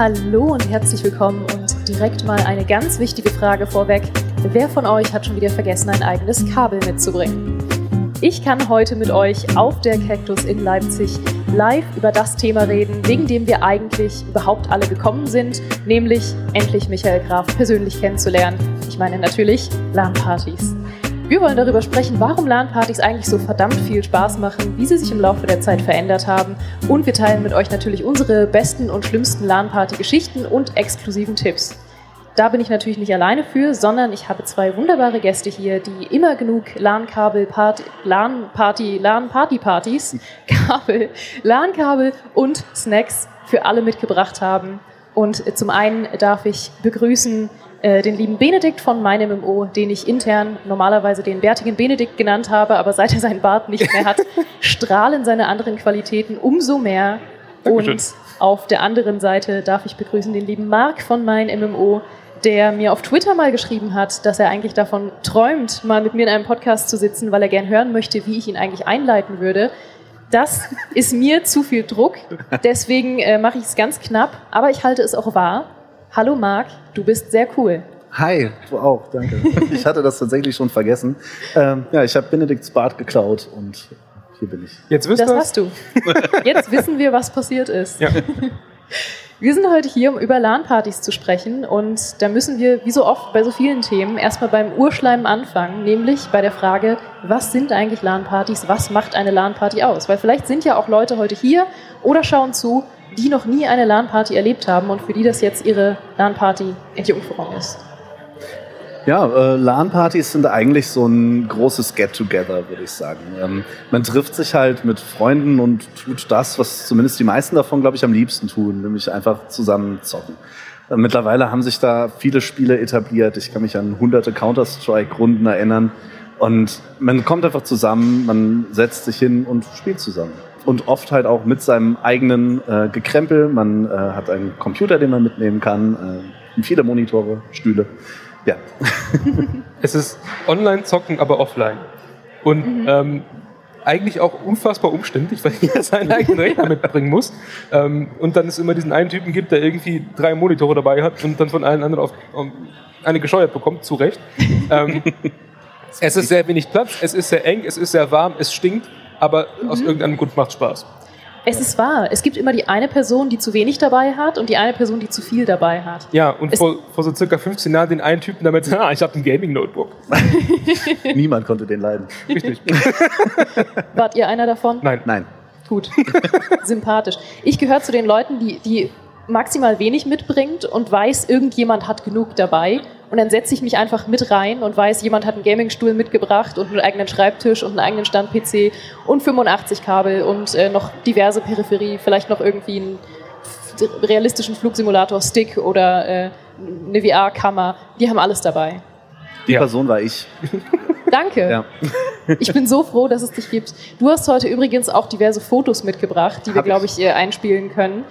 Hallo und herzlich willkommen und direkt mal eine ganz wichtige Frage vorweg. Wer von euch hat schon wieder vergessen, ein eigenes Kabel mitzubringen? Ich kann heute mit euch auf der Cactus in Leipzig live über das Thema reden, wegen dem wir eigentlich überhaupt alle gekommen sind, nämlich endlich Michael Graf persönlich kennenzulernen. Ich meine natürlich LAN-Partys. Wir wollen darüber sprechen, warum LAN-Partys eigentlich so verdammt viel Spaß machen, wie sie sich im Laufe der Zeit verändert haben und wir teilen mit euch natürlich unsere besten und schlimmsten LAN-Party-Geschichten und exklusiven Tipps. Da bin ich natürlich nicht alleine für, sondern ich habe zwei wunderbare Gäste hier, die immer genug LAN-Kabel, LAN-Party, LAN-Party-Partys, Kabel, LAN-Kabel und Snacks für alle mitgebracht haben. Und zum einen darf ich begrüßen äh, den lieben Benedikt von meinem MMO, den ich intern normalerweise den bärtigen Benedikt genannt habe, aber seit er seinen Bart nicht mehr hat, strahlen seine anderen Qualitäten umso mehr. Dankeschön. Und auf der anderen Seite darf ich begrüßen den lieben Marc von mein MMO, der mir auf Twitter mal geschrieben hat, dass er eigentlich davon träumt, mal mit mir in einem Podcast zu sitzen, weil er gern hören möchte, wie ich ihn eigentlich einleiten würde. Das ist mir zu viel Druck, deswegen äh, mache ich es ganz knapp, aber ich halte es auch wahr. Hallo Marc, du bist sehr cool. Hi, du auch, danke. Ich hatte das tatsächlich schon vergessen. Ähm, ja, ich habe Benedikts Bart geklaut und hier bin ich. Jetzt wisst das hast du. Jetzt wissen wir, was passiert ist. Ja. Wir sind heute hier, um über LAN-Partys zu sprechen und da müssen wir, wie so oft bei so vielen Themen, erstmal beim Urschleim anfangen, nämlich bei der Frage, was sind eigentlich LAN-Partys, was macht eine LAN-Party aus? Weil vielleicht sind ja auch Leute heute hier oder schauen zu, die noch nie eine LAN-Party erlebt haben und für die das jetzt ihre LAN-Party in Jungfrau ist? Ja, äh, LAN-Partys sind eigentlich so ein großes Get-Together, würde ich sagen. Ähm, man trifft sich halt mit Freunden und tut das, was zumindest die meisten davon, glaube ich, am liebsten tun, nämlich einfach zusammen zocken. Äh, mittlerweile haben sich da viele Spiele etabliert. Ich kann mich an hunderte Counter-Strike-Runden erinnern. Und man kommt einfach zusammen, man setzt sich hin und spielt zusammen und oft halt auch mit seinem eigenen äh, Gekrempel. Man äh, hat einen Computer, den man mitnehmen kann, äh, viele Monitore, Stühle. Ja. es ist Online-Zocken, aber offline. Und mhm. ähm, eigentlich auch unfassbar umständlich, weil jeder seinen eigenen Rechner mitbringen muss. Ähm, und dann es immer diesen einen Typen gibt, der irgendwie drei Monitore dabei hat und dann von allen anderen auf, auf eine gescheuert bekommt, zu Recht. Ähm, es ist sehr wenig Platz, es ist sehr eng, es ist sehr warm, es stinkt aber mhm. aus irgendeinem Grund macht es Spaß. Es ist wahr. Es gibt immer die eine Person, die zu wenig dabei hat und die eine Person, die zu viel dabei hat. Ja, und vor, vor, so circa 15 Jahren den einen Typen damit, ah, ich habe ein Gaming-Notebook. Niemand konnte den leiden. Richtig. Wart ihr einer davon? Nein. Nein. Gut. Sympathisch. Ich gehöre zu den Leuten, die, die maximal wenig mitbringt und weiß, irgendjemand hat genug dabei. Und dann setze ich mich einfach mit rein und weiß, jemand hat einen Gamingstuhl mitgebracht und einen eigenen Schreibtisch und einen eigenen Stand-PC und 85 Kabel und äh, noch diverse Peripherie, vielleicht noch irgendwie einen realistischen Flugsimulator-Stick oder äh, eine VR-Kammer. Die haben alles dabei. Die ja. Person war ich. Danke. Ja. Ich bin so froh, dass es dich gibt. Du hast heute übrigens auch diverse Fotos mitgebracht, die wir, glaube ich, äh, einspielen können.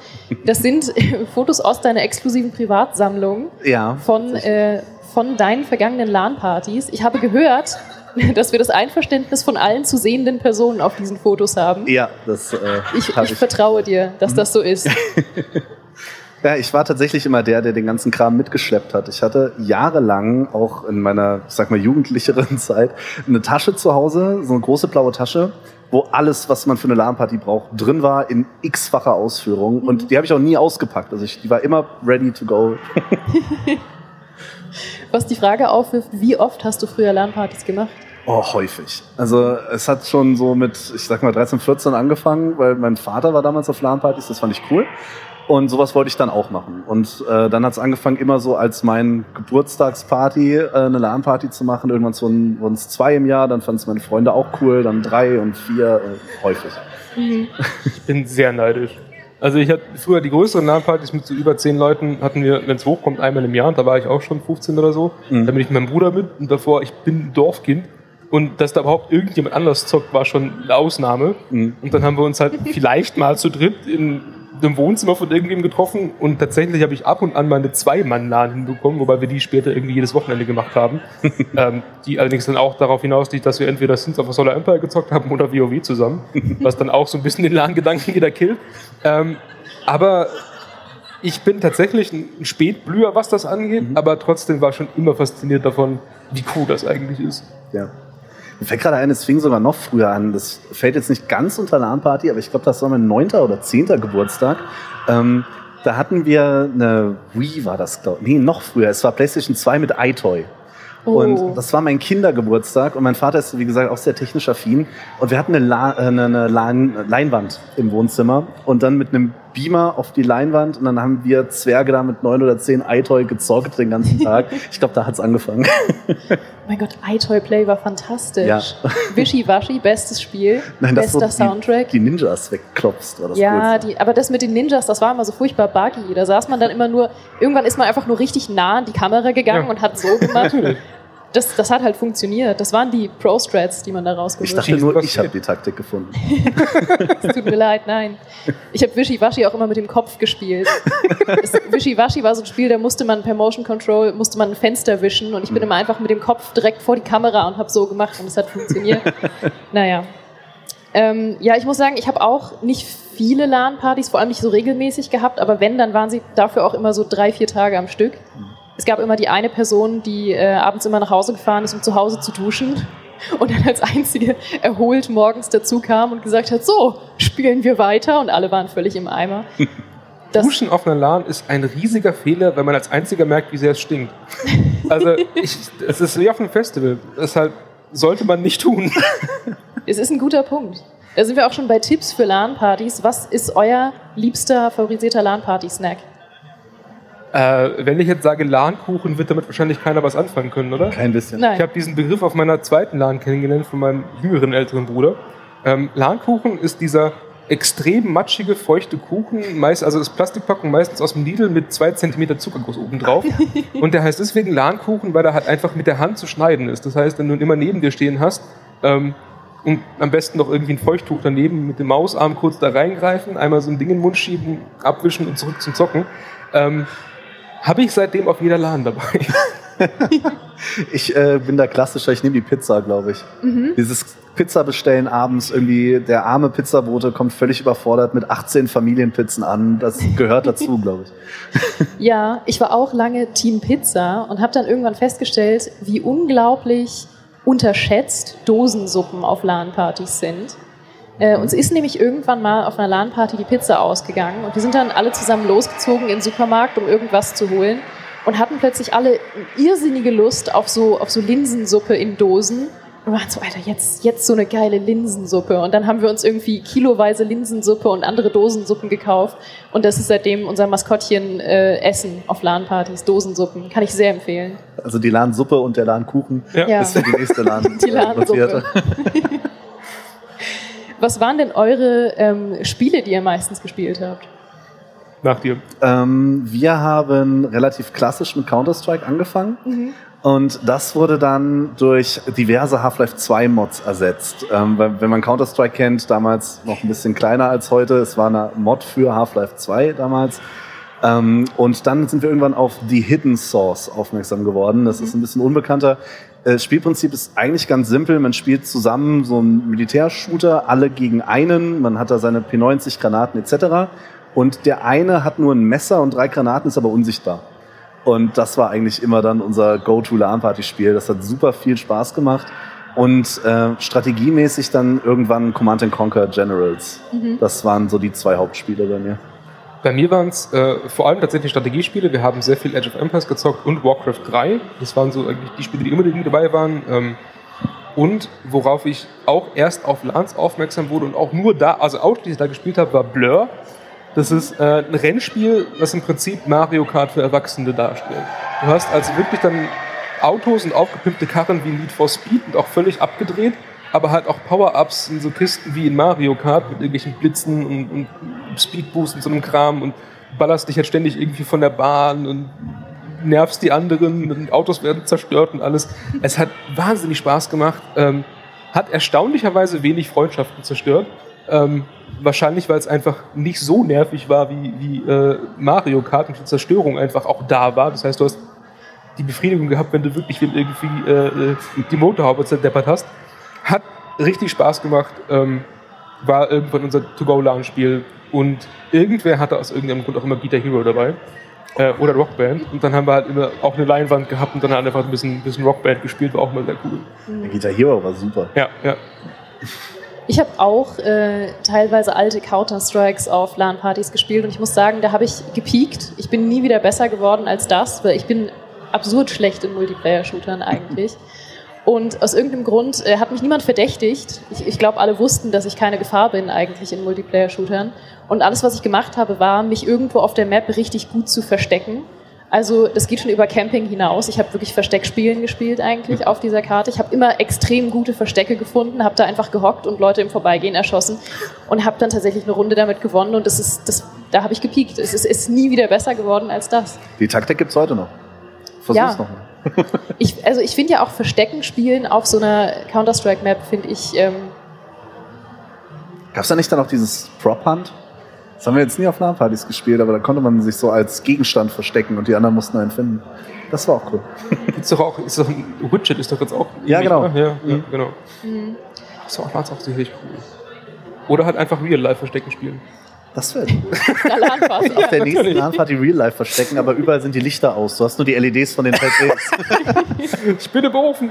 Das sind äh, Fotos aus deiner exklusiven Privatsammlung ja, von, äh, von deinen vergangenen LAN-Partys. Ich habe gehört, dass wir das Einverständnis von allen zu sehenden Personen auf diesen Fotos haben. Ja, das äh, ich, ich, ich vertraue dir, dass das so ist. Ja, ich war tatsächlich immer der, der den ganzen Kram mitgeschleppt hat. Ich hatte jahrelang auch in meiner, ich sag mal, jugendlicheren Zeit eine Tasche zu Hause, so eine große blaue Tasche, wo alles, was man für eine LAN-Party braucht, drin war in x-facher Ausführung. Mhm. Und die habe ich auch nie ausgepackt. Also ich, die war immer ready to go. was die Frage aufwirft, wie oft hast du früher LAN-Partys gemacht? Oh, häufig. Also es hat schon so mit, ich sag mal, 13, 14 angefangen, weil mein Vater war damals auf LAN-Partys, das fand ich cool. Und sowas wollte ich dann auch machen. Und äh, dann hat es angefangen, immer so als mein Geburtstagsparty äh, eine LAN-Party zu machen. Irgendwann wurden es zwei im Jahr, dann fanden es meine Freunde auch cool, dann drei und vier, äh, häufig. Mhm. Ich bin sehr neidisch. Also ich hatte früher die größeren LAN-Partys mit so über zehn Leuten, hatten wir, wenn es hochkommt, einmal im Jahr. Und da war ich auch schon 15 oder so. Mhm. Da bin ich mit meinem Bruder mit und davor, ich bin Dorfkind. Und dass da überhaupt irgendjemand anders zockt, war schon eine Ausnahme. Mhm. Und dann haben wir uns halt vielleicht mal zu dritt in im Wohnzimmer von irgendwem getroffen und tatsächlich habe ich ab und an meine Zwei-Mann-LAN hinbekommen, wobei wir die später irgendwie jedes Wochenende gemacht haben. ähm, die allerdings dann auch darauf hinausliegt, dass wir entweder Sins of a Solar Empire gezockt haben oder WoW zusammen, was dann auch so ein bisschen den LAN-Gedanken wieder killt. Ähm, aber Ich bin tatsächlich ein Spätblüher, was das angeht, mhm. aber trotzdem war schon immer fasziniert davon, wie cool das eigentlich ist. Ja. Mir fällt gerade ein, es fing sogar noch früher an. Das fällt jetzt nicht ganz unter LAN-Party, aber ich glaube, das war mein neunter oder zehnter Geburtstag. Ähm, da hatten wir eine Wii, war das, glaube ich. Nee, noch früher. Es war PlayStation 2 mit iToy. Oh. Und das war mein Kindergeburtstag und mein Vater ist, wie gesagt, auch sehr technisch affin. Und wir hatten eine, La äh, eine, eine Leinwand im Wohnzimmer und dann mit einem Beamer auf die Leinwand und dann haben wir Zwerge da mit neun oder zehn iToy gezockt den ganzen Tag. ich glaube, da hat's angefangen. mein Gott, iToy Play war fantastisch. Ja. Wischiwaschi, bestes Spiel, Nein, das bester Soundtrack. Die, die Ninjas wegklopfst, war das Ja, die, aber das mit den Ninjas, das war immer so furchtbar buggy. Da saß man dann immer nur, irgendwann ist man einfach nur richtig nah an die Kamera gegangen ja. und hat so gemacht das, das hat halt funktioniert. Das waren die Pro-Strats, die man da rausgeholt hat. Ich dachte nur, ich habe die Taktik gefunden. Es tut mir leid, nein. Ich habe Wischiwaschi auch immer mit dem Kopf gespielt. Wischiwaschi war so ein Spiel, da musste man per Motion Control, musste man ein Fenster wischen und ich bin mhm. immer einfach mit dem Kopf direkt vor die Kamera und habe so gemacht und es hat funktioniert. naja. Ähm, ja, ich muss sagen, ich habe auch nicht viele LAN-Partys, vor allem nicht so regelmäßig gehabt, aber wenn, dann waren sie dafür auch immer so drei, vier Tage am Stück. Mhm. Es gab immer die eine Person, die äh, abends immer nach Hause gefahren ist, um zu Hause zu duschen und dann als einzige erholt morgens dazu kam und gesagt hat, so, spielen wir weiter und alle waren völlig im Eimer. Das Duschen auf einer LAN ist ein riesiger Fehler, wenn man als einziger merkt, wie sehr es stinkt. Also ich, es ist wie auf einem Festival. Deshalb sollte man nicht tun. Es ist ein guter Punkt. Da sind wir auch schon bei Tipps für LAN-Partys. Was ist euer liebster, favorisierter LAN-Party-Snack? Äh, wenn ich jetzt sage LAN-Kuchen, wird damit wahrscheinlich keiner was anfangen können, oder? Kein bisschen. Nein. Ich habe diesen Begriff auf meiner zweiten LAN kennengelernt von meinem jüngeren älteren Bruder. Ähm, LAN-Kuchen ist dieser extrem matschige, feuchte Kuchen, meist, also das Plastikpackung meistens aus dem Lidl mit zwei Zentimeter Zuckerguss oben drauf. Und der heißt deswegen LAN-Kuchen, weil er halt einfach mit der Hand zu schneiden ist. Das heißt, wenn du ihn immer neben dir stehen hast, ähm, und am besten noch irgendwie ein Feuchttuch daneben mit dem Mausarm kurz da reingreifen, einmal so ein Ding in den Mund schieben, abwischen und zurück zum Zocken. Ähm, habe ich seitdem auf jeder Laden dabei. ich äh, bin da klassischer, ich nehme die Pizza, glaube ich. Mhm. Dieses Pizza bestellen abends, irgendwie der arme Pizzabote kommt völlig überfordert mit 18 Familienpizzen an. Das gehört dazu, glaube ich. ja, ich war auch lange Team Pizza und habe dann irgendwann festgestellt, wie unglaublich unterschätzt Dosensuppen auf LAN-Partys sind. Äh, uns ist nämlich irgendwann mal auf einer LAN-Party die Pizza ausgegangen und wir sind dann alle zusammen losgezogen in den Supermarkt, um irgendwas zu holen und hatten plötzlich alle irrsinnige Lust auf so, auf so Linsensuppe in Dosen und waren so, Alter, jetzt, jetzt so eine geile Linsensuppe. Und dann haben wir uns irgendwie kiloweise Linsensuppe und andere Dosensuppen gekauft. Und das ist seitdem unser Maskottchen äh, Essen auf LAN-Partys, Dosensuppen. Kann ich sehr empfehlen. Also die LAN-Suppe und der LAN-Kuchen ja. ist für die nächste LAN. die LAN-Suppe. Was waren denn eure ähm, Spiele, die ihr meistens gespielt habt? Nach dir. Ähm, wir haben relativ klassisch mit Counter-Strike angefangen. Mhm. Und das wurde dann durch diverse Half-Life 2 Mods ersetzt. Ähm, wenn man Counter-Strike kennt, damals noch ein bisschen kleiner als heute, es war eine Mod für Half-Life 2 damals. Ähm, und dann sind wir irgendwann auf die Hidden Source aufmerksam geworden. Das ist ein bisschen unbekannter. Das äh, Spielprinzip ist eigentlich ganz simpel. Man spielt zusammen so einen Militärshooter, alle gegen einen. Man hat da seine P90 Granaten etc. Und der eine hat nur ein Messer und drei Granaten, ist aber unsichtbar. Und das war eigentlich immer dann unser Go-To-LAN-Party-Spiel. Das hat super viel Spaß gemacht. Und äh, strategiemäßig dann irgendwann Command Conquer Generals. Mhm. Das waren so die zwei Hauptspiele bei mir. Bei mir waren es äh, vor allem tatsächlich Strategiespiele. Wir haben sehr viel Age of Empires gezockt und Warcraft 3. Das waren so eigentlich die Spiele, die immer dabei waren. Ähm, und worauf ich auch erst auf LANs aufmerksam wurde und auch nur da, also ausschließlich da gespielt habe, war Blur. Das ist äh, ein Rennspiel, das im Prinzip Mario Kart für Erwachsene darstellt. Du hast also wirklich dann Autos und aufgepimpte Karren wie Need for Speed und auch völlig abgedreht aber halt auch Power-Ups in so Kisten wie in Mario Kart mit irgendwelchen Blitzen und, und Speedboost und so einem Kram und ballerst dich halt ständig irgendwie von der Bahn und nervst die anderen und Autos werden zerstört und alles. Es hat wahnsinnig Spaß gemacht, ähm, hat erstaunlicherweise wenig Freundschaften zerstört. Ähm, wahrscheinlich, weil es einfach nicht so nervig war wie, wie äh, Mario Kart und die Zerstörung einfach auch da war. Das heißt, du hast die Befriedigung gehabt, wenn du wirklich irgendwie äh, äh die Motorhaube zerdeppert hast. Hat richtig Spaß gemacht. Ähm, war irgendwann unser To-Go-LAN-Spiel und irgendwer hatte aus irgendeinem Grund auch immer Guitar Hero dabei äh, oder Rockband und dann haben wir halt immer auch eine Leinwand gehabt und dann halt einfach ein bisschen, bisschen Rockband gespielt, war auch mal sehr cool. Der Guitar Hero war super. Ja, ja. Ich habe auch äh, teilweise alte Counter-Strikes auf LAN-Partys gespielt und ich muss sagen, da habe ich gepiekt. Ich bin nie wieder besser geworden als das, weil ich bin absurd schlecht in Multiplayer-Shootern eigentlich. Und aus irgendeinem Grund äh, hat mich niemand verdächtigt. Ich, ich glaube, alle wussten, dass ich keine Gefahr bin eigentlich in Multiplayer-Shootern. Und alles, was ich gemacht habe, war, mich irgendwo auf der Map richtig gut zu verstecken. Also das geht schon über Camping hinaus. Ich habe wirklich Versteckspielen gespielt eigentlich auf dieser Karte. Ich habe immer extrem gute Verstecke gefunden, habe da einfach gehockt und Leute im Vorbeigehen erschossen und habe dann tatsächlich eine Runde damit gewonnen und das ist, das, da habe ich gepiekt. Es ist, ist nie wieder besser geworden als das. Die Taktik gibt es heute noch. Versuch's Ja. nochmal. Ich, also ich finde ja auch Verstecken spielen auf so einer Counter-Strike-Map finde ich ähm, Gab es da nicht dann auch dieses Prop Hunt? Das haben wir jetzt nie auf LAN-Partys gespielt, aber da konnte man sich so als Gegenstand verstecken und die anderen mussten einen finden. Das war auch cool. Ist doch auch, ist doch ein Widget, ist doch jetzt auch. Ja, genau. oder? Ja, ja Mhm. genau. Das war auch, auch sicherlich cool. Oder halt einfach Real-Life-Verstecken spielen. Das wäre Alarmphase. auf der nächsten Natürlich. LAN-Party Real Life verstecken, aber überall sind die Lichter aus. Du hast nur die LEDs von den PCs. Ich bin berufen.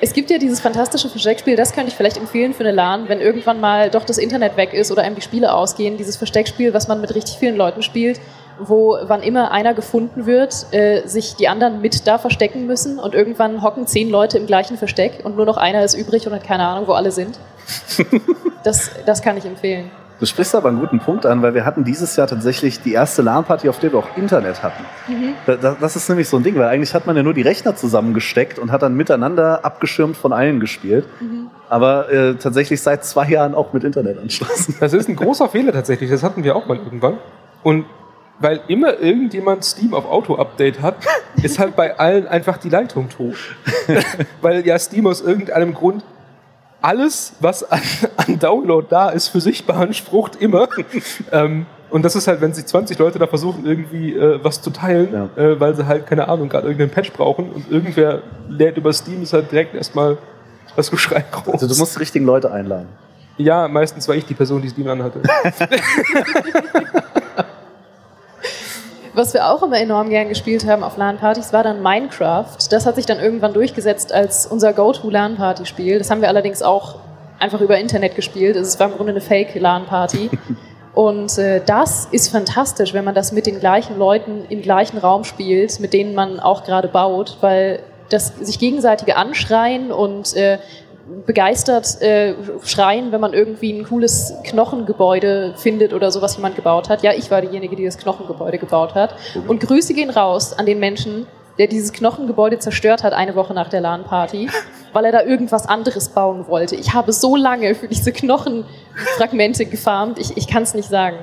Es gibt ja dieses fantastische Versteckspiel, das könnte ich vielleicht empfehlen für eine LAN, wenn irgendwann mal doch das Internet weg ist oder einem die Spiele ausgehen. Dieses Versteckspiel, was man mit richtig vielen Leuten spielt, wo wann immer einer gefunden wird, äh, sich die anderen mit da verstecken müssen und irgendwann hocken zehn Leute im gleichen Versteck und nur noch einer ist übrig und hat keine Ahnung, wo alle sind. Das, das kann ich empfehlen. Du sprichst aber einen guten Punkt an, weil wir hatten dieses Jahr tatsächlich die erste LAN-Party, auf der wir auch Internet hatten. Da- da- Das ist nämlich so ein Ding, weil eigentlich hat man ja nur die Rechner zusammengesteckt und hat dann miteinander abgeschirmt von allen gespielt. Aber äh, tatsächlich seit zwei Jahren auch mit Internetanschluss. Das ist ein großer Fehler tatsächlich. Das hatten wir auch mal irgendwann. Und weil immer irgendjemand Steam auf Auto-Update hat, ist halt bei allen einfach die Leitung tot. weil ja Steam aus irgendeinem Grund alles, was an, an Download da ist, für sich beansprucht, immer. ähm, und das ist halt, wenn sich 20 Leute da versuchen, irgendwie äh, was zu teilen, Ja. äh, weil sie halt, keine Ahnung, gerade irgendeinen Patch brauchen und irgendwer lädt über Steam, ist halt direkt erstmal das Geschrei groß. Also du musst die richtigen Leute einladen. Ja, meistens war ich die Person, die Steam anhatte. Was wir auch immer enorm gern gespielt haben auf LAN-Partys, war dann Minecraft. Das hat sich dann irgendwann durchgesetzt als unser Go-To-LAN-Party-Spiel. Das haben wir allerdings auch einfach über Internet gespielt. Also Es war im Grunde eine Fake-LAN-Party. Und äh, das ist fantastisch, wenn man das mit den gleichen Leuten im gleichen Raum spielt, mit denen man auch gerade baut, weil das sich gegenseitige Anschreien und äh, begeistert äh, schreien, wenn man irgendwie ein cooles Knochengebäude findet oder so, was jemand gebaut hat. Ja, ich war diejenige, die das Knochengebäude gebaut hat. Und Grüße gehen raus an den Menschen, der dieses Knochengebäude zerstört hat eine Woche nach der LAN-Party, weil er da irgendwas anderes bauen wollte. Ich habe so lange für diese Knochenfragmente gefarmt, ich, ich kann es nicht sagen.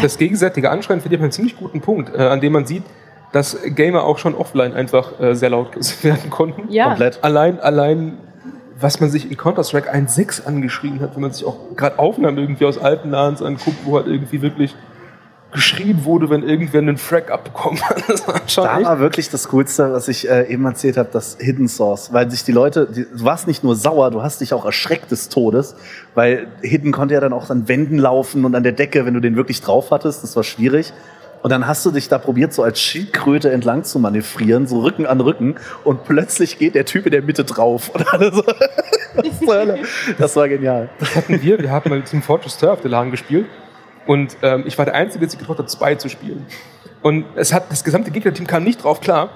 Das gegenseitige Anschreien finde ich einen ziemlich guten Punkt, äh, an dem man sieht, dass Gamer auch schon offline einfach äh, sehr laut werden konnten. Ja, Komplett. Allein, allein, was man sich in Counter-Strike 1.6 angeschrien hat, wenn man sich auch gerade Aufnahmen irgendwie aus alten LANs anguckt, wo halt irgendwie wirklich geschrien wurde, wenn irgendwer einen Frag abbekommen hat. Das war schon Da echt war wirklich das Coolste, was ich äh, eben erzählt habe, das Hidden Source. Weil sich die Leute, die, du warst nicht nur sauer, du hast dich auch erschreckt des Todes, weil Hidden konnte ja dann auch an Wänden laufen und an der Decke, wenn du den wirklich drauf hattest, das war schwierig. Und dann hast du dich da probiert, so als Schildkröte entlang zu manövrieren, so Rücken an Rücken, und plötzlich geht der Typ in der Mitte drauf. So? Das war genial. hatten wir. Wir haben mal zum Fortress Turf der LAN gespielt. Und ähm, ich war der Einzige, der sich getraut hat, zwei zu spielen. Und es hat, das gesamte Gegnerteam kam nicht drauf klar.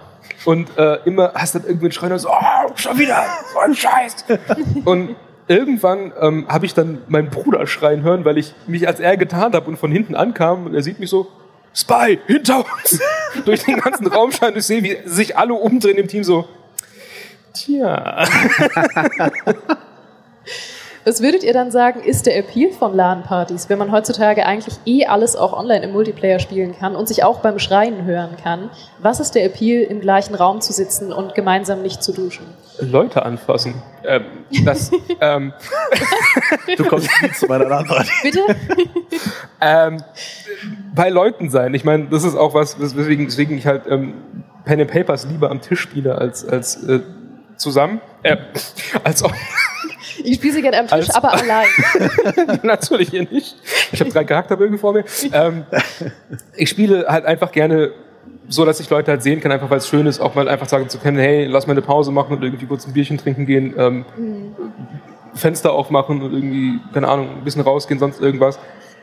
Und äh, immer hast du dann irgendwie einen Schreiner so, oh, schon wieder, so ein Scheiß. und irgendwann ähm, habe ich dann meinen Bruder schreien hören, weil ich mich als er getarnt habe und von hinten ankam und er sieht mich so, Spy, hinter uns! Durch den ganzen Raum scheint ich sehe, wie sich alle umdrehen im Team so, tja. Was würdet ihr dann sagen, ist der Appeal von LAN-Partys, wenn man heutzutage eigentlich eh alles auch online im Multiplayer spielen kann und sich auch beim Schreien hören kann? Was ist der Appeal, im gleichen Raum zu sitzen und gemeinsam nicht zu duschen? Leute anfassen. Ähm, das, ähm, Du kommst nie zu meiner Antwort. Bitte? ähm, bei Leuten sein. Ich meine, das ist auch was, weswegen, weswegen ich halt ähm, Pen and Papers lieber am Tisch spiele als, als äh, zusammen. Äh, als auch, Ich spiele sie gerne am Tisch, Als- aber allein. Natürlich hier nicht. Ich habe drei Charakterbögen vor mir. Ähm, ich spiele halt einfach gerne so, dass ich Leute halt sehen kann, einfach weil es schön ist, auch mal einfach sagen zu können, hey, lass mal eine Pause machen und irgendwie kurz ein Bierchen trinken gehen, ähm, Fenster aufmachen und irgendwie, keine Ahnung, ein bisschen rausgehen, sonst irgendwas.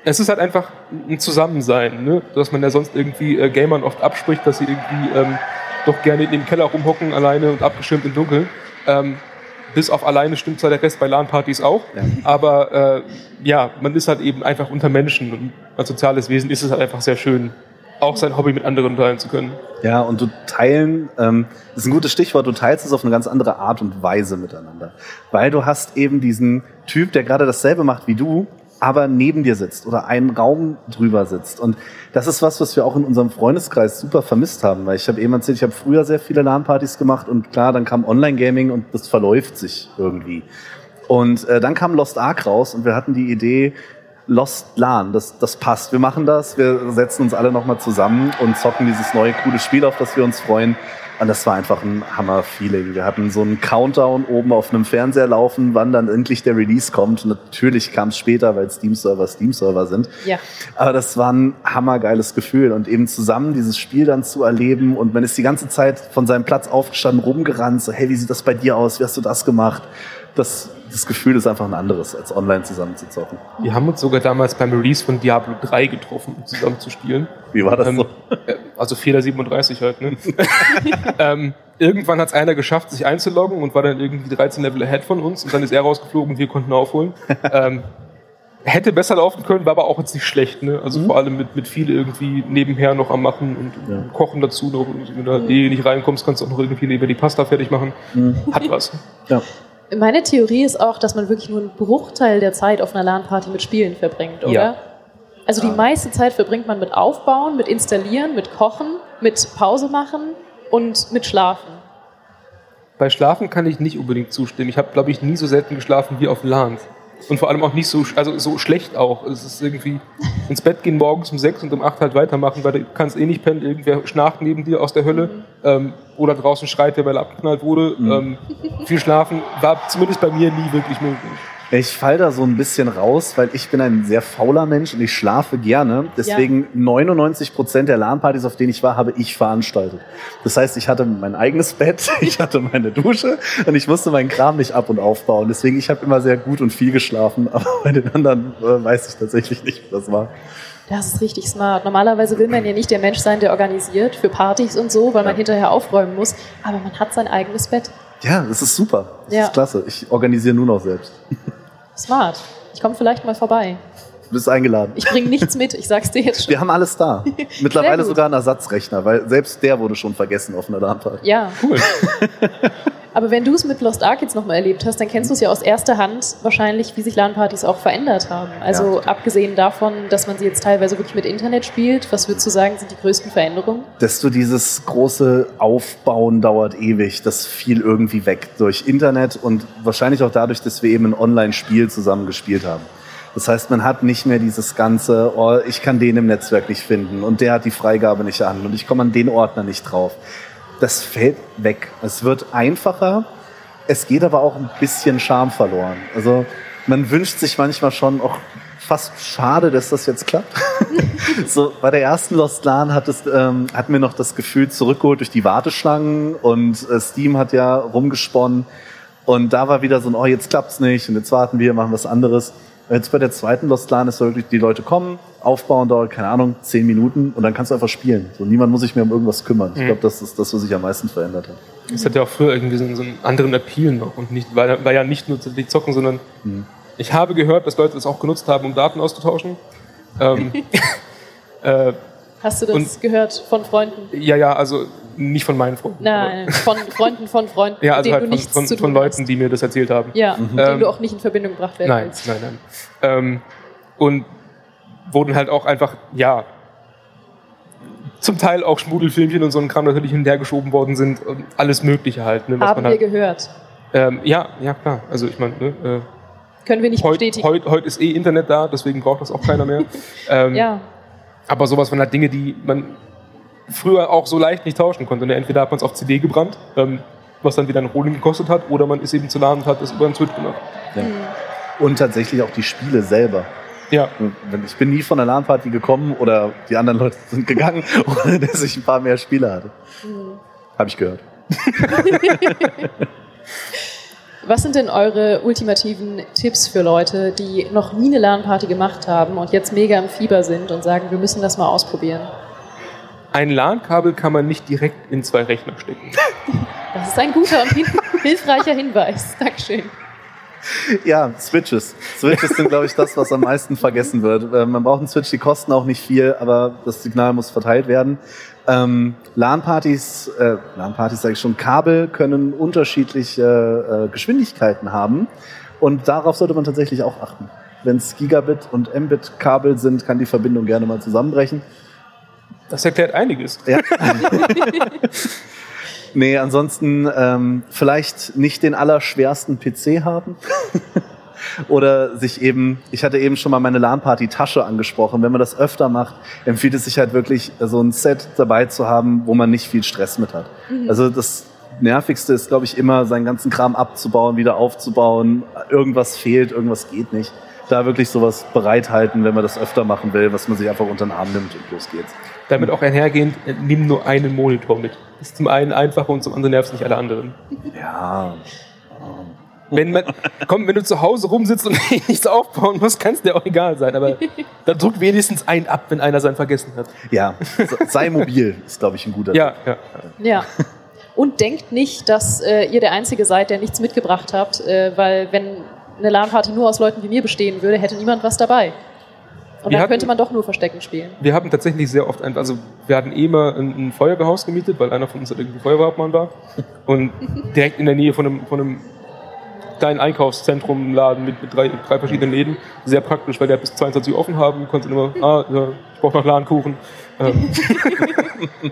Es ist halt einfach ein Zusammensein, ne? dass man ja sonst irgendwie äh, Gamern oft abspricht, dass sie irgendwie ähm, doch gerne in dem Keller rumhocken, alleine und abgeschirmt im Dunkeln. Ähm, bis auf alleine stimmt zwar der Rest bei LAN-Partys auch, aber äh, ja, man ist halt eben einfach unter Menschen und als soziales Wesen ist es halt einfach sehr schön, auch sein Hobby mit anderen teilen zu können. Ja, und du teilen, ähm, das ist ein gutes Stichwort, du teilst es auf eine ganz andere Art und Weise miteinander. Weil du hast eben diesen Typ, der gerade dasselbe macht wie du, aber neben dir sitzt oder einen Raum drüber sitzt. Und das ist was, was wir auch in unserem Freundeskreis super vermisst haben. Weil ich habe eben erzählt, ich habe früher sehr viele LAN-Partys gemacht und klar, dann kam Online-Gaming und das verläuft sich irgendwie. Und äh, dann kam Lost Ark raus und wir hatten die Idee, Lost LAN, das, das passt. Wir machen das, wir setzen uns alle nochmal zusammen und zocken dieses neue coole Spiel, auf das wir uns freuen. Und das war einfach ein Hammer-Feeling. Wir hatten so einen Countdown oben auf einem Fernseher laufen, wann dann endlich der Release kommt. Natürlich kam es später, weil Steam-Server Steam-Server sind. Ja. Aber das war ein hammergeiles Gefühl und eben zusammen dieses Spiel dann zu erleben und man ist die ganze Zeit von seinem Platz aufgestanden, rumgerannt, so hey, wie sieht das bei dir aus? Wie hast du das gemacht? Das, das Gefühl ist einfach ein anderes, als online zusammen zu zocken. Wir haben uns sogar damals beim Release von Diablo 3 getroffen, um zusammen zu spielen. Wie war das Ähm, so? äh, also Fehler 37 halt, ne? ähm, irgendwann hat es einer geschafft, sich einzuloggen und war dann irgendwie 13 Level ahead von uns und dann ist er rausgeflogen und wir konnten aufholen. ähm, hätte besser laufen können, war aber auch jetzt nicht schlecht, ne? Also vor allem mit, mit viel irgendwie nebenher noch am Machen und Ja. Kochen dazu noch. Und wenn du da eh nicht reinkommst, kannst du auch noch irgendwie nebenher die Pasta fertig machen. Hat was. Ja. Meine Theorie ist auch, dass man wirklich nur einen Bruchteil der Zeit auf einer LAN-Party mit Spielen verbringt, oder? Ja. Also die meiste Zeit verbringt man mit Aufbauen, mit Installieren, mit Kochen, mit Pause machen und mit Schlafen. Bei Schlafen kann ich nicht unbedingt zustimmen. Ich habe, glaube ich, nie so selten geschlafen wie auf LAN. Und vor allem auch nicht so, also so schlecht auch. Es ist irgendwie ins Bett gehen morgens um sechs und um acht halt weitermachen, weil du kannst eh nicht pennen, irgendwer schnarcht neben dir aus der Hölle ähm, oder draußen schreit, wer weil er abgeknallt wurde. Ähm, viel schlafen war zumindest bei mir nie wirklich möglich. Ich fall da so ein bisschen raus, weil ich bin ein sehr fauler Mensch und ich schlafe gerne. Deswegen 99 Prozent der LAN-Partys, auf denen ich war, habe ich veranstaltet. Das heißt, ich hatte mein eigenes Bett, ich hatte meine Dusche und ich musste meinen Kram nicht ab- und aufbauen. Deswegen, ich habe immer sehr gut und viel geschlafen, aber bei den anderen äh, weiß ich tatsächlich nicht, wie das war. Das ist richtig smart. Normalerweise will man ja nicht der Mensch sein, der organisiert für Partys und so, weil man Ja. hinterher aufräumen muss. Aber man hat sein eigenes Bett. Ja, das ist super. Das Ja. ist klasse. Ich organisiere nur noch selbst. Smart. Ich komme vielleicht mal vorbei. Du bist eingeladen. Ich bringe nichts mit, ich sag's dir jetzt schon. Wir haben alles da. Mittlerweile sogar einen Ersatzrechner, weil selbst der wurde schon vergessen auf einer LAN-Party. Ja, Cool. aber wenn du es mit Lost Ark jetzt nochmal erlebt hast, dann kennst du es ja aus erster Hand wahrscheinlich, wie sich LAN-Partys auch verändert haben. Also Ja. abgesehen davon, dass man sie jetzt teilweise wirklich mit Internet spielt, was würdest du sagen, sind die größten Veränderungen? desto dieses große Aufbauen dauert ewig. Das fiel irgendwie weg durch Internet und wahrscheinlich auch dadurch, dass wir eben ein Online-Spiel zusammen gespielt haben. Das heißt, man hat nicht mehr dieses ganze, oh, ich kann den im Netzwerk nicht finden und der hat die Freigabe nicht an und ich komme an den Ordner nicht drauf. Das fällt weg. Es wird einfacher. Es geht aber auch ein bisschen Charme verloren. Also man wünscht sich manchmal schon auch fast schade, dass das jetzt klappt. so bei der ersten Lost LAN hat es, ähm, hatten wir noch das Gefühl zurückgeholt durch die Warteschlangen und äh, Steam hat ja rumgesponnen und da war wieder so ein, oh jetzt klappt's nicht und jetzt warten wir, machen was anderes. Jetzt bei der zweiten Lost LAN ist so wirklich, die Leute kommen, aufbauen dauert, keine Ahnung, zehn Minuten und dann kannst du einfach spielen. So, niemand muss sich mehr um irgendwas kümmern. Ich glaube, das ist das, was sich am meisten verändert hat. Es hat ja auch früher irgendwie so, einen anderen Appeal noch und nicht, war, ja- war ja nicht nur die Zocken, sondern ich habe gehört, dass Leute das auch genutzt haben, um Daten auszutauschen. Ähm, äh, Hast du das Und- gehört von Freunden? ja, ja, also nicht von meinen Freunden. Nein, von Freunden von Freunden, ja, mit also denen halt du von, nichts von, zu tun von Leuten, hast. die mir das erzählt haben. Ja, mit denen Ähm, du auch nicht in Verbindung gebracht werden Nein, willst. nein, nein. Ähm, und wurden halt auch einfach, ja, zum Teil auch Schmudelfilmchen und so ein Kram natürlich hinterhergeschoben worden sind und alles Mögliche halt. Ne, was Haben man wir halt gehört. ähm, ja, ja, klar. Also ich meine, ne, Können wir nicht äh, heute bestätigen. heut, heut ist eh Internet da, deswegen braucht das auch keiner mehr. ähm, ja, Aber sowas waren halt Dinge, die man früher auch so leicht nicht tauschen konnte. Ne? Entweder hat man es auf CD gebrannt, ähm, was dann wieder ein Rolling gekostet hat, oder man ist eben zu nah und hat das über einen Switch gemacht. Ja. Und tatsächlich auch die Spiele selber. Ja. Ich bin nie von der LAN-Party gekommen oder die anderen Leute sind gegangen, ohne dass ich ein paar mehr Spiele hatte. Mhm. Habe ich gehört. Was sind denn eure ultimativen Tipps für Leute, die noch nie eine LAN-Party gemacht haben und jetzt mega im Fieber sind und sagen, wir müssen das mal ausprobieren? Ein LAN-Kabel kann man nicht direkt in zwei Rechner stecken. Das ist ein guter und hilfreicher Hinweis. Dankeschön. Ja, Switches. Switches sind, glaube ich, das, was am meisten vergessen wird. Äh, man braucht einen Switch, die kosten auch nicht viel, aber das Signal muss verteilt werden. Ähm, LAN-Partys, äh, LAN-Partys sage ich schon, Kabel können unterschiedliche äh, Geschwindigkeiten haben und darauf sollte man tatsächlich auch achten. Wenn es Gigabit und Mbit-Kabel sind, kann die Verbindung gerne mal zusammenbrechen. Das erklärt einiges. Ja. nee, ansonsten ähm, vielleicht nicht den allerschwersten PC haben. Oder sich eben, ich hatte eben schon mal meine LAN-Party-Tasche angesprochen. Wenn man das öfter macht, empfiehlt es sich halt wirklich, so ein Set dabei zu haben, wo man nicht viel Stress mit hat. Mhm. Also das Nervigste ist, glaube ich, immer, seinen ganzen Kram abzubauen, wieder aufzubauen. Irgendwas fehlt, irgendwas geht nicht. Da wirklich sowas bereithalten, wenn man das öfter machen will, was man sich einfach unter den Arm nimmt und los geht's. Damit auch einhergehend, nimm nur einen Monitor mit. Das ist zum einen einfacher und zum anderen nervt nicht alle anderen. Ja. Wenn, man, komm, wenn du zu Hause rumsitzt und nichts aufbauen musst, kann es dir auch egal sein. Aber dann drück wenigstens einen ab, wenn einer sein vergessen hat. Ja, sei mobil, ist, glaube ich, ein guter ja, ja, ja. Und denkt nicht, dass äh, ihr der Einzige seid, der nichts mitgebracht habt, äh, weil wenn eine LAN-Party nur aus Leuten wie mir bestehen würde, hätte niemand was dabei. Und wir dann hatten, könnte man doch nur Verstecken spielen. Wir haben tatsächlich sehr oft, ein, also wir hatten eh mal ein, ein Feuerwehrhaus gemietet, weil einer von uns halt irgendwie Feuerwehrhauptmann war. Und direkt in der Nähe von einem, von einem kleinen Einkaufszentrum Laden mit, mit drei, drei, verschiedenen Läden. Sehr praktisch, weil der bis 22 Uhr offen haben. Konnte immer, ah, ja, ich brauche noch Ladenkuchen. Ähm.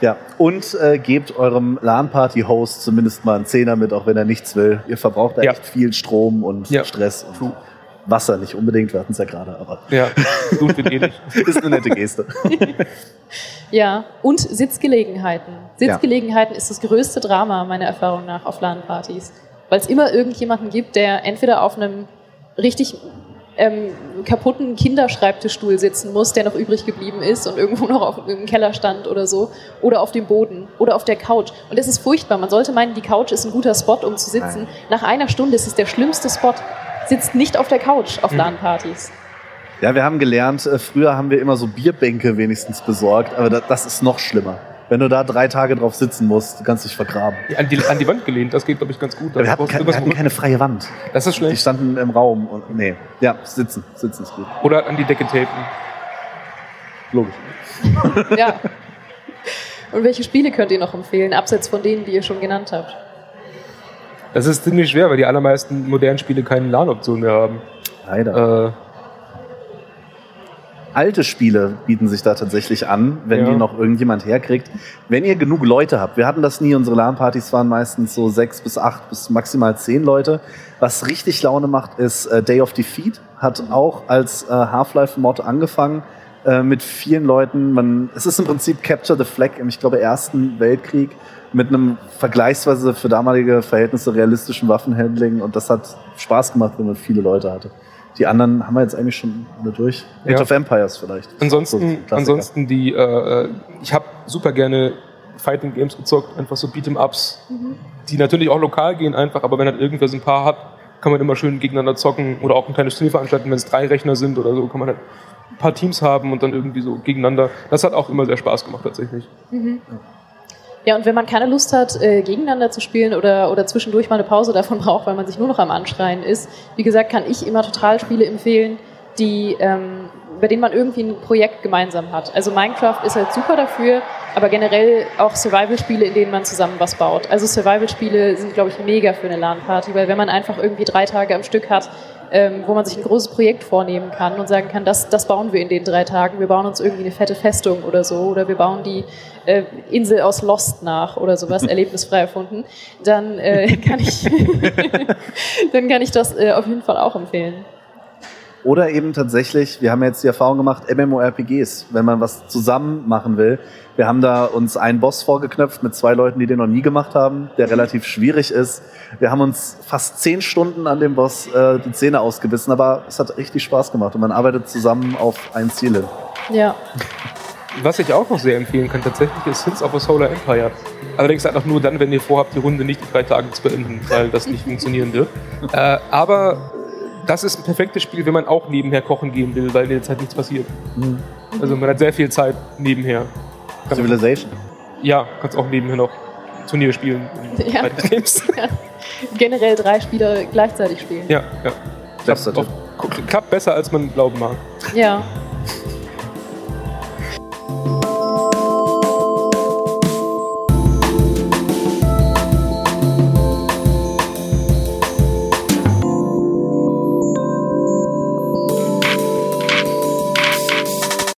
ja, und äh, gebt eurem LAN-Party-Host zumindest mal einen Zehner mit, auch wenn er nichts will. Ihr verbraucht da ja. echt viel Strom und ja. Stress. Und Wasser nicht unbedingt, wir hatten es ja gerade, aber. Ja, gut wird eh nicht. Ist eine nette Geste. ja, und Sitzgelegenheiten. Sitzgelegenheiten ja. ist das größte Drama, meiner Erfahrung nach, auf LAN-Partys weil es immer irgendjemanden gibt, der entweder auf einem richtig ähm, kaputten Kinderschreibtischstuhl sitzen muss, der noch übrig geblieben ist und irgendwo noch auf im Keller stand oder so, oder auf dem Boden oder auf der Couch. Und das ist furchtbar. Man sollte meinen, die Couch ist ein guter Spot, um zu sitzen. Nein. Nach einer Stunde ist es der schlimmste Spot. Sitzt nicht auf der Couch auf mhm. LAN-Partys. Ja, wir haben gelernt, äh, früher haben wir immer so Bierbänke wenigstens besorgt, aber das ist noch schlimmer. Wenn du da drei Tage drauf sitzen musst, du kannst dich vergraben. An die, an die Wand gelehnt, das geht, glaube ich, ganz gut. Ja, wir hatten, kein, wir hatten keine freie Wand. Das ist schlecht. Die standen im Raum. Und, nee, ja, sitzen. Sitzen ist gut. Oder an die Decke tapen. Logisch. ja. Und welche Spiele könnt ihr noch empfehlen, abseits von denen, die ihr schon genannt habt? Das ist ziemlich schwer, weil die allermeisten modernen Spiele keine LAN-Option mehr haben. Leider. Äh, alte Spiele bieten sich da tatsächlich an, wenn ja. die noch irgendjemand herkriegt. Wenn ihr genug Leute habt, wir hatten das nie, unsere LAN-Partys waren meistens so sechs bis acht bis maximal zehn Leute. Was richtig Laune macht, ist äh, Day of Defeat, hat auch als äh, Half-Life-Mod angefangen äh, mit vielen Leuten. Man, es ist im Prinzip Capture the Flag im, ich glaube, Ersten Weltkrieg mit einem vergleichsweise für damalige Verhältnisse realistischen Waffenhandling und das hat Spaß gemacht, wenn man viele Leute hatte. Die anderen haben wir jetzt eigentlich schon alle durch. Age ja. of Empires vielleicht. Ansonsten, so ansonsten die, äh, ich habe super gerne Fighting Games gezockt, einfach so Beat'em Ups, mhm. die natürlich auch lokal gehen einfach, aber wenn halt irgendwer so ein paar hat, kann man immer schön gegeneinander zocken oder auch ein kleines Turnier veranstalten, wenn es drei Rechner sind oder so, kann man halt ein paar Teams haben und dann irgendwie so gegeneinander. Das hat auch immer sehr Spaß gemacht tatsächlich. Mhm. Ja. Ja, und wenn man keine Lust hat, äh, gegeneinander zu spielen oder, oder zwischendurch mal eine Pause davon braucht, weil man sich nur noch am Anschreien ist, wie gesagt, kann ich immer total Spiele empfehlen, die, ähm, bei denen man irgendwie ein Projekt gemeinsam hat. Also Minecraft ist halt super dafür, aber generell auch Survival-Spiele, in denen man zusammen was baut. Also Survival-Spiele sind, glaube ich, mega für eine LAN-Party, weil wenn man einfach irgendwie drei Tage am Stück hat, ähm, wo man sich ein großes Projekt vornehmen kann und sagen kann, das, das bauen wir in den drei Tagen. Wir bauen uns irgendwie eine fette Festung oder so oder wir bauen die äh, Insel aus Lost nach oder sowas, erlebnisfrei erfunden. Dann, äh, kann, ich dann kann ich das äh, auf jeden Fall auch empfehlen. Oder eben tatsächlich, wir haben jetzt die Erfahrung gemacht, MMORPGs, wenn man was zusammen machen will. Wir haben da uns einen Boss vorgeknöpft mit zwei Leuten, die den noch nie gemacht haben, der relativ schwierig ist. Wir haben uns fast zehn Stunden an dem Boss äh, die Zähne ausgebissen, aber es hat richtig Spaß gemacht und man arbeitet zusammen auf ein Ziel hin. Ja. Was ich auch noch sehr empfehlen kann tatsächlich ist Sins of a Solar Empire. Allerdings einfach nur dann, wenn ihr vorhabt, die Runde nicht in drei Tagen zu beenden, weil das nicht funktionieren wird. Äh, aber das ist ein perfektes Spiel, wenn man auch nebenher kochen gehen will, weil in der Zeit nichts passiert. Mhm. Also man hat sehr viel Zeit nebenher. Kann- Civilization. Ja, kannst auch nebenher noch Turniere spielen. Ja. Games. Generell drei Spieler gleichzeitig spielen. ja, ja. Klappt Klappt, oft- klappt besser, als man glauben mag. Ja.